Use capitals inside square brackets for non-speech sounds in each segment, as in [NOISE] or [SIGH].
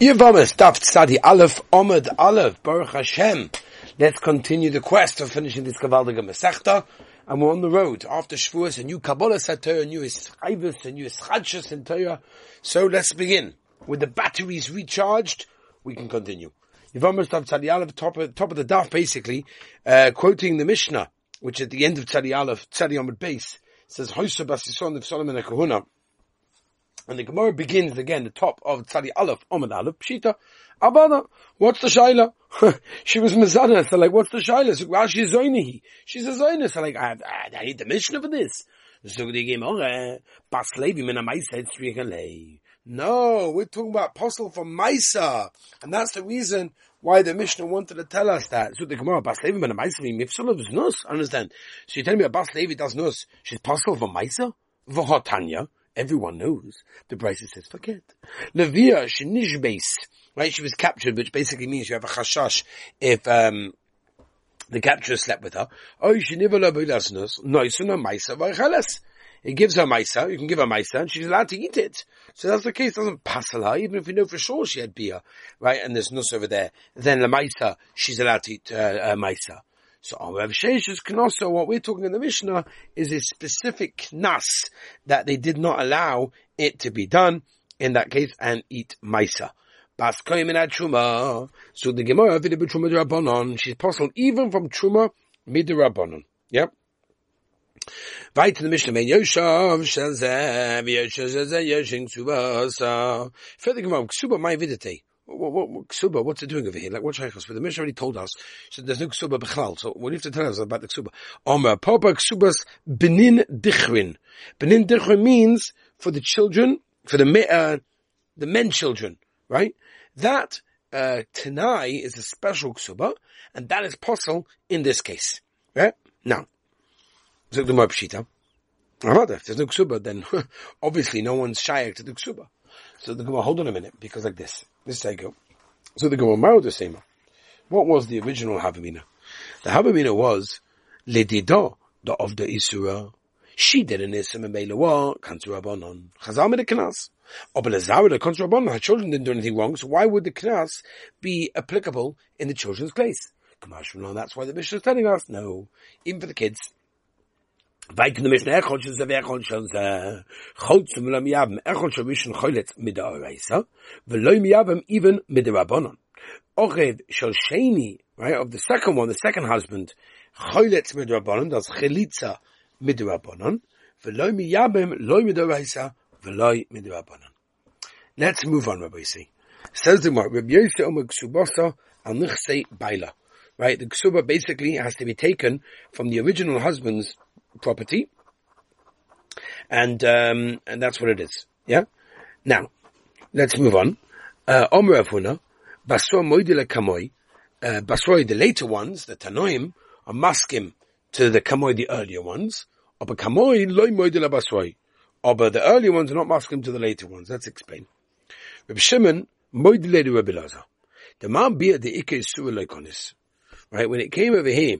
Yevamis Daf Tzadi Aleph Omid Aleph Baruch Hashem. Let's continue the quest of finishing this Kavaldiga Masechta. And we're on the road. After Shavuos, a new Kabbalah Satorah, a new Ischayvus, a new Ischadshus in Torah. So let's begin. With the batteries recharged, we can continue. Yevamis Daf Tzadi Aleph, top of, top of the Daf basically, uh, quoting the Mishnah, which at the end of Tzadi Aleph, Tzadi Omid Base, says, Hoysa Basison of Solomon Kahuna. And the Gemara begins again, the top of Tzadi Aleph, Omid Aleph, Pshita, Abana, what's the Shaila? [LAUGHS] she was Mizana, so like, what's the Shaila? So Rashi is Zoinihi. She's a Zoinah, so like, I, I, I need the Mishnah for this. So the Gemara, Bas Levi, Mina Maisa, Tzricha No, we're talking about apostle from Maisa. And that's the reason why the Mishnah wanted to tell us that. So the Gemara, Bas Levi, Maisa, Mifsal of Nus, understand? So you tell me Bas Levi does Nus, she's apostle from Maisa? V'hotanya. Everyone knows. The Brisa says, forget. Levia shenishbeis. Right? She was captured, which basically means you have a chashash if, um, the capturer slept with her. Oh, she never It gives her maisa, you can give her maisa, and she's allowed to eat it. So that's the case, doesn't pass her, even if we know for sure she had beer, right, and there's nus over there, then the maisa, she's allowed to eat, uh, uh, maisa. So Rav Sheshes Knosso, what we're talking in the Mishnah is a specific knas that they did not allow it to be done in that case and eat maisa. So the Gemara vidibu truma. She's possible even from truma midrabanon. Yep. Right to the Mishnah, Ben Yoshav Shazeh, Yoshav Yoshin Ksuba, Further Gemara, Ksuba, my vidite what, what, what ksuba, what's it doing over here? Like, what shaykhos? But the Mishnah already told us, so there's no ksuba b'chlal. So what do you have to tell us about the ksuba? Omer, papa ksubas benin dichrin. Benin dichrin means for the children, for the, uh, the men children, right? That, uh, Tanai is a special ksuba, and that is possible in this case. Right? Now, Pshita. If there's no ksuba, then [LAUGHS] obviously no one's shaykh to the ksuba. So the Gemara, hold on a minute, because like this, this I go. So the Gemara, Maro the same. What was the original Havamina? The Havamina was, Ledida, the of the Isura. She did an Isra? Kansu Rabbanon. Chazal made a Knas. Oh, Obelazar, the Kansu Rabbanon, her children didn't do anything wrong, so why would the Knas be applicable in the children's place? Kamash, that's why the Mishnah is telling us, no. Even for the kids. Schon zum Lam schon mit der even mit der Rabbonon. Right, of the second one, the second husband, Cholet mit der Rabbonon, das Chelitza mit der Rabbonon, mit der mit der. Let's move on, Rabbi Yissi. Says the Mark, Rabbi Yissi Omer Ksubasa, al Baila. Right, the Ksuba basically has to be taken from the original husband's property. And, um, and that's what it is. Yeah? Now, let's move on. Uh, Omer Afuna, Basro Moidile Kamoy, uh, Basroi, the later ones, the Tanoim, are maskim to the Kamoy, the earlier ones. Oba Kamoy, Loi Moidile Basroi. Oba the earlier ones are not maskim to the later ones. Let's explain. Reb Shimon, Moidile Rebbe Lazar. The man be the Ike Right? When it came over here,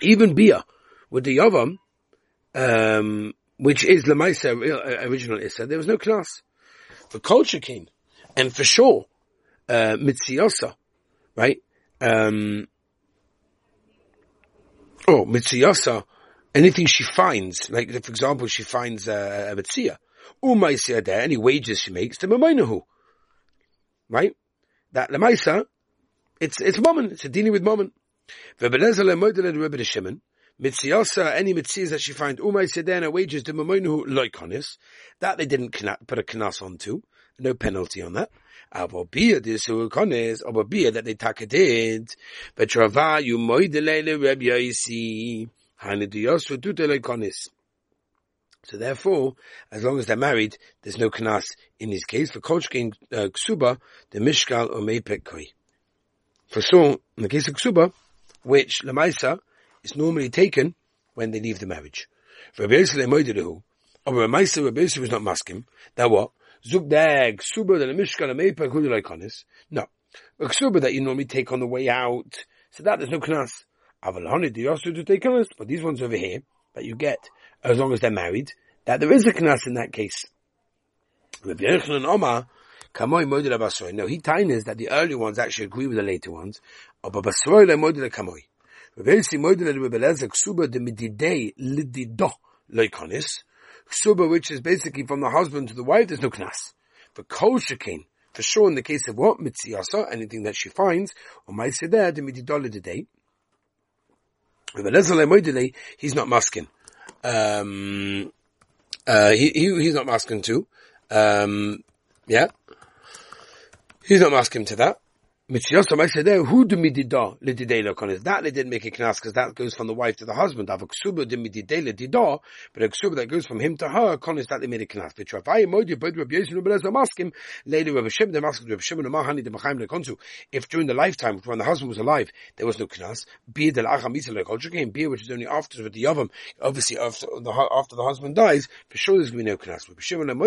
even Bia, with the Yavam, um, which is Lamaisa uh, original Issa, there was no class. For culture king, and for sure, uh, Mitziosa, right? Um, oh, Mitziosa, anything she finds, like for example, she finds uh, a Mitzia, Umaisia there, any wages she makes, to Mamoinahu, right? That Lamaisa, it's, it's moment, it's a dealing with Shimon, Mitziyasa, any mitzias that she find umay sedena wages to mamoinu loikonis, that they didn't put a knas onto, no penalty on that. Abobia this ukonis, abobia that they take did, but trava you moidelele reb yaisi, hanidiyos loikonis. So therefore, as long as they're married, there's no knas in his case. For Kolchkin uh, Ksuba, the Mishkal or Meipekoi. For so, in the case of Ksuba, which Lamaisa, is normally taken when they leave the marriage. Rabbi Yosef or Rabbi was not masking. That what? Zugdag, suba the mishkan ameipa kudu No. A suba that you normally take on the way out. So that there's no knas. Avalhani do also to take knas, but these ones over here that you get as long as they're married, that there is a knas in that case. Rabbi Yochanan Omar, Kamoi model abasroi. No, he is that the early ones actually agree with the later ones. Basroi le model kamoi. Rebeleza ksuba de lidido loikonis. Ksuba, which is basically from the husband to the wife, there's no knas. For kol shekin, for sure in the case of what? Mitziyasa, anything that she finds, or the mididol lididei. Rebeleza le he's not masking. Um, uh, he, he, he's not masking too. Um, yeah. He's not asking to that. There, who do midida lididei lokonis? That they didn't make a knas because that goes from the wife to the husband. Av ksuba de but a ksuba that goes from him to her, konis that they made a knas. If during the lifetime, when the husband was alive, there was no knas, beer beer which is only after the yavam, obviously after the, after the husband dies, for sure there's going to be no knas. Rabbi Shimon and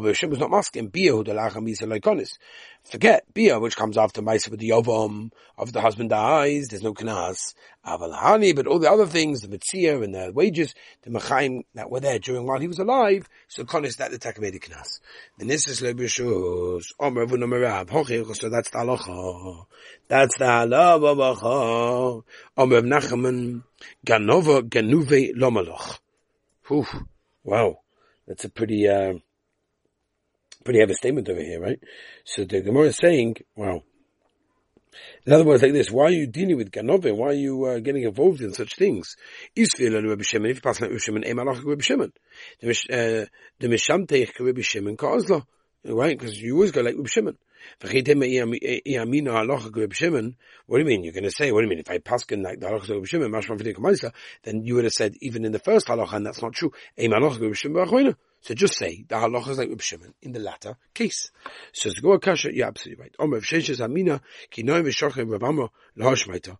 but Hashem was not masking Bia who loikonis. Forget Bia, which comes after Maisa with the Yovam, after the husband dies, there's no Knas. Avalhani, but all the other things, the Mitzir and the wages, the Machaim that were there during while he was alive, so Konis that the Takamedi Knas. The Nisas Lebishus, Omer Vunamarav, Hochir, so that's the halacha. That's the halacha. Omer Nachaman, Ganova, Ganuve Lomaloch. Wow. That's a pretty, uh, pretty heavy statement over here, right? So the Gemara is saying, wow. In other words, like this, why are you dealing with Ganove? Why are you uh, getting involved in such things? If you pass Rabbi Shimon, Emalach Rabbi Shimon. The Mishamteich Rabbi Shimon Kozla. Right? Because you always go like Rabbi Shimon. What do you mean? You're going to say, what do you mean? If I pass in like the halacha of Shimon, then you would have said even in the first halacha, and that's not true. So just say the halacha is like Reb Shimon in the latter case. So to go akasha, you're absolutely right. Omer amina ki v'shochem Reb lahashmaita.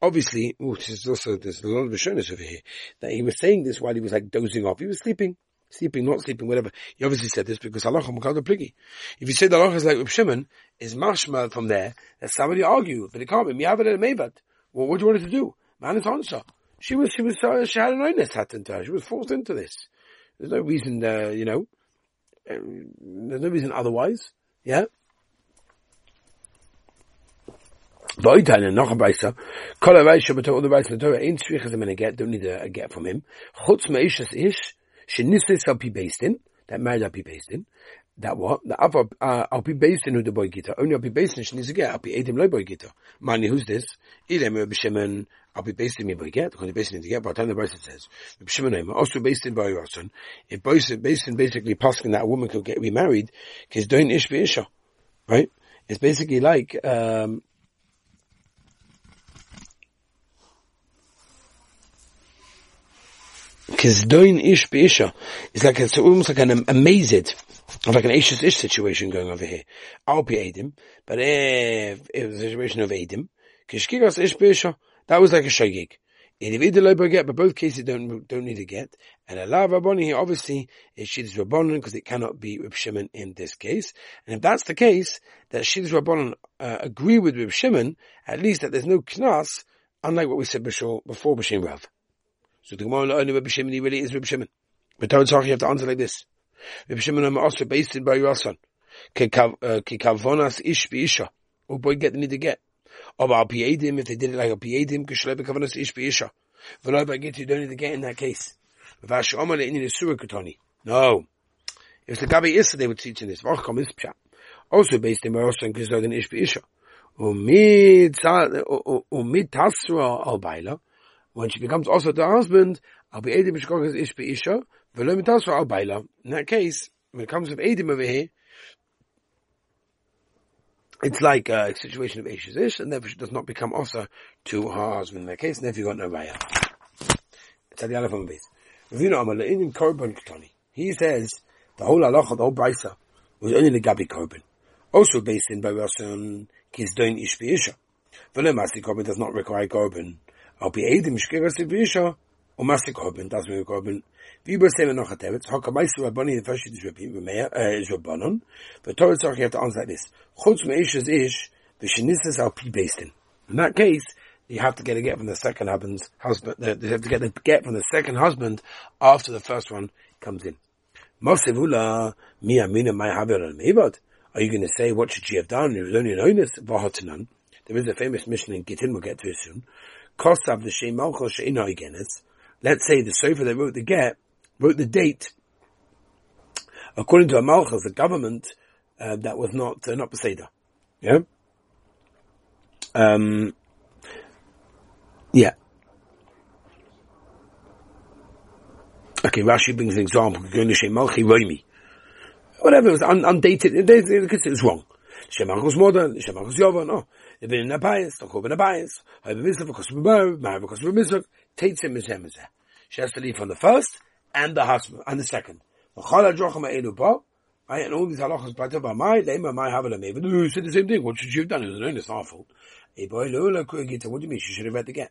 Obviously, ooh, there's also there's a lot of Rishonis over here that he was saying this while he was like dozing off. He was sleeping, sleeping, not sleeping, whatever. He obviously said this because halacha mukad pligi. If you say the halacha is like Reb Shimon, is mashma from there that somebody argue, but it can't be miyavet and mevad. Well, what do you want her to do? Man is answer. She was, she was, uh, she had an oiness hat into her. She was forced into this. There's no reason, uh, you know, uh, there's no reason otherwise. Yeah. Don't need a, a get from him. That married. That what? The other, uh, who the boy gita. Only get, boy gita. Who's this? I'll be based in me by get, because based in the get, by the time the Brisa says, also based in by Ratzon, it based, based in basically passing that a woman could get remarried, because doing ish isha, right? It's basically like, um, doing ish isha is like it's almost like an amazed, like an ish ish situation going over here. I'll be Adim, but if it was a situation of Adim, kishkigas ish isha, that was like a shogig. Individual get, but both cases don't don't need a get. And a lav rabboni here obviously is shidduch rabbanon because it cannot be Reb Shimon in this case. And if that's the case, that shidduch rabbanon uh, agree with Reb Shimon, at least that there's no knas, unlike what we said before before B'Shem Rav. So the Gemara only Reb Shimon he really is Reb Shimon. But Torah you have to answer like this. Reb Shimon am also based in Bar Yasan. Kikavonas ish bi isha. Oh boy, get the need to get. aber ob ihr dem mit der lag ob ihr dem geschleppe kann das ich bin weil aber geht ihr dann in der gehen in case. War schon mal in die suche getoni. No. Ist der gabi ist der wird in das war kommen ist ja also based im ersten gesagt ich bin und mit und mit das so arbeiter wenn ich bekommt also der husband aber ihr ich gar ich bin weil mit das so arbeiter na case wenn comes ihr edim over here it's like a situation of Ashes Ish, and therefore she does not become also to her husband in that case, and therefore you got no Raya. It's at the in Korban Ketani. He says the whole halacha, the whole brisa, was only the Gabi Korban. Also based in Barasan Kizdoin Ish Be'isha. V'le Masi Korban does not require Korban. I'll be Eidim Shkira Be'isha, or Masi Korban does require Korban. Wie bei Sema noch Hatevet, Haka Meister Rabbani, the first is Rabbi, is Rabbanon, but Torah Tzarech, you have to answer like this. Chutz Meish is Ish, Vishinisas al Pi Bastin. In that case, you have to get a get from the second husband's husband, äh, they have to get a get from the second husband after the first one comes in. Mosevula, mi amina mai haver al mevad. Are you going to say, what should she have done? It was only an onus, Vahatanan. There is a famous mission in Gittin, we'll get to it soon. Kosav the Shem Malchol She'ina Igenes. Let's say the Sofer that wrote the get, wrote the date, according to a Malchus, a government, uh, that was not, uh, not Beseda. Yeah? Um, yeah. Okay, Rashi brings an example. Whatever, it was un- undated. It was wrong. Shemach was modern, Shemach was Yovan, no. They've been in a bias, the Korban a bias. Have a mitzvah because of a bar, Mahav because of a mitzvah. Him is She has to leave from the first and the husband, and the second. V'chal ha-drocham ha'elu ba, Right, and all these halachas brought by my, lema my havala me. But who said the same thing? What should you have done? It was an it's our fault. Hey boy, lola kuagita. What do you mean? She should have read the get.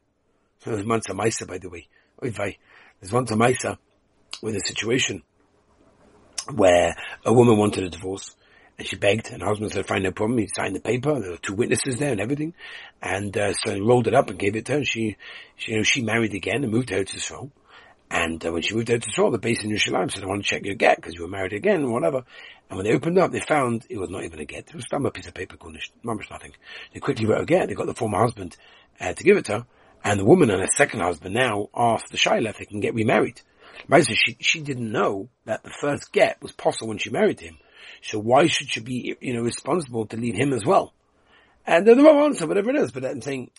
There's once a maisa, by the way. There's once a maisa with a situation where a woman wanted a divorce and she begged, and her husband said, fine, no problem. He signed the paper. There were two witnesses there and everything. And, uh, so he rolled it up and gave it to her. She, she, you know, she married again and moved out to Eretz Yisrael. And uh, when she moved out to Eretz Yisrael, the base in Yerushalayim said, I want to check your get because you were married again or whatever. And when they opened up, they found it was not even a get. It was a piece of paper, called mamish nothing. They quickly wrote a get. They got the former husband uh, to give it to her. And the woman and her second husband now, asked the Shiloh, they can get remarried. Right, she, she didn't know that the first get was possible when she married him. So why should she be, you know, responsible to lead him as well? And they're the wrong answer, whatever it is. But I'm saying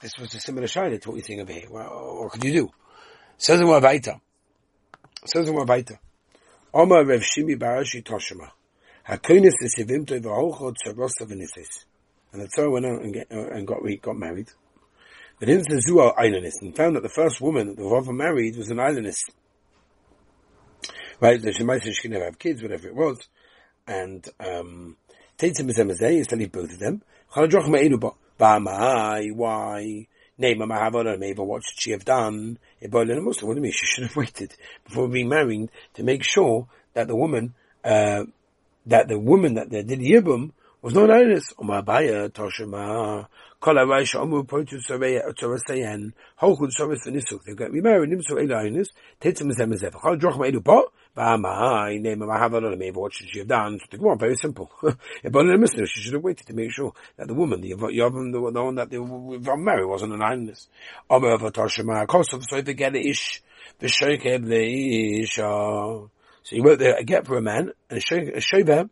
this was a similar shayla to what you're saying over here. Well, what could you do? Says in Wavaita. Says in Wavaita. Omar Rev Shimi Barashi Toshima. Hakunis is Sivimto Vahocho Tsarosa Venisis. And the Torah went out and, get, uh, and got, got married. But in the Zuar aylonis and found that the first woman that the Rava married was an aylonis. Right? The Shemai said she could never have kids, whatever it was and um, Teitzim Bezemazeh is to leave both of them. Chaladroch Me'elu Ba'amai, why? Name Mahavara, maybe what should she have done? What do you mean? [LAUGHS] She should have waited before being married to make sure that the woman, uh, that the woman that they did Yibum was not honest. Umabaya, Toshima. They got remarried, Nimsu, Ah, Ba'amai, ah, name of Mahavara, maybe what should she have done? So the Gemara, very simple. [LAUGHS] but she should have waited to make sure that the woman, the Yavam, the, the one that they were married wasn't an aylonis. Omer of Atoshima, Kosov, so if they get ish, V'shoikeb le'isha. So he wrote there, a get for a man, and a shover,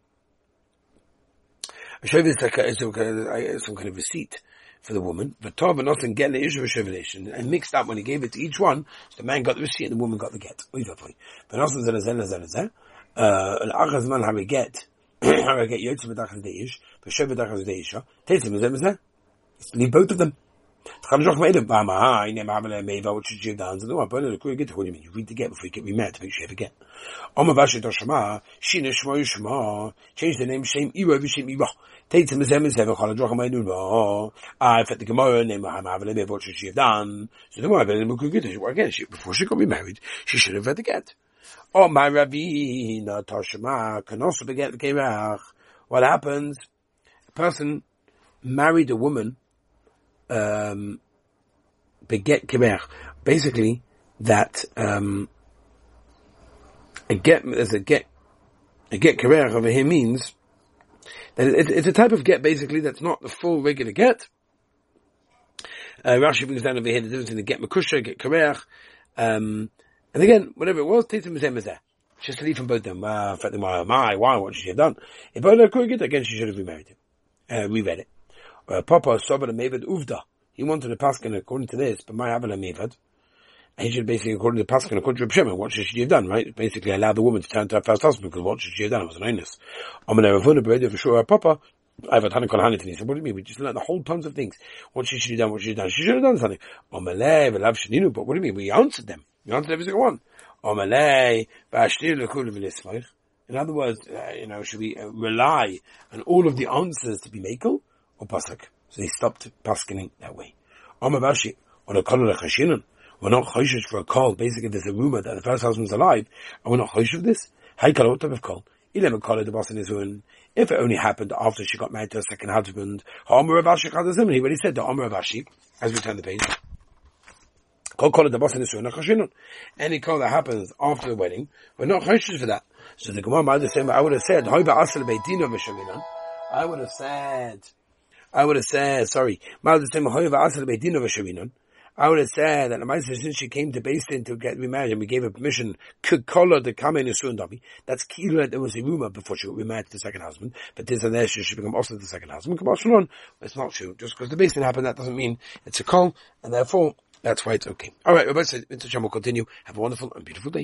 a shover is like a, some kind of receipt for the woman. And mixed up when he gave it to each one. So the man got the receipt and the woman got the get. But uh, [CLEARS THROAT] both of zeh zeh zeh. Uh, al-achaz man how we get how we get yotze b'dachas deish v'shev b'dachas deisha. Teitzim zeh zeh. Leave both of them. What should you read the get before you get remarried to make sure you a get. Oma vashi doshama, shina shmo yishma, change the name Shem Ira v'Shem Ira. Take to Mizem Mizem v'chol adrocha ma'idun v'o. I fit the Gemara, name Mahavale, what should she have done? So the then we could get. Again, she, before she got remarried, she should have read the get. Oh, my Ravina Toshama can also beget the Kerach. What happens? A person married a woman um, beget kimer. Basically, that um, a get as a get a get kimer over here means that it, it's a type of get basically that's not the full regular get. Uh, Rashi brings down over here the difference in the get makusha, get kimer, um, and again, whatever it was, Tatum is there. Just to leave from both them. Uh, my, why, what should she have done? If I could get again, she should have remarried him. Uh, we read it. Uh, Papa Sober Mavid Uvda. He wanted to Paskin according to this, but my Havana Mavid. He should basically, according to the Paskin, according to Shimon, what should she have done, right? Basically allow the woman to turn to her first husband, because what should she have done? It was an onus. I'm an Eravuna for sure, Papa. I have a ton of Kohanit He said, what do you mean? We just learned the whole tons of things. What should she have done, what she should have done. She should have done something. But what do you mean? We answered them. We answered every single one. In other words, uh, you know, should we uh, rely on all of the answers to be makel or pasuk? So they stopped paskening that way. Amabashi, on a kolor chashinan. We're not choishish for a call. Basically, there's a rumor that the first husband's alive, and we're not choishish of this. How what type of call? Ilem call the boss in his own. If it only happened after she got married to a second husband, Omer Avashi Chadazim, he already said the Omer Avashi, as we turn the page. Call the boss in his Any call that happens after the wedding, we're not choishish for that. So the Gemara might have said, I would have said, I would have said, I would have said, sorry, I would have said that the since she came to Basin to get remarried and we gave her permission, in as Sundami, that's Kila, there was a rumor before she got remarried to the second husband, but this and there she should become also the second husband. Come on, it's not true. Just because the Basin happened, that doesn't mean it's a call, and therefore, that's why it's okay. Alright, Rabbi said, Mr. will continue. Have a wonderful and beautiful day.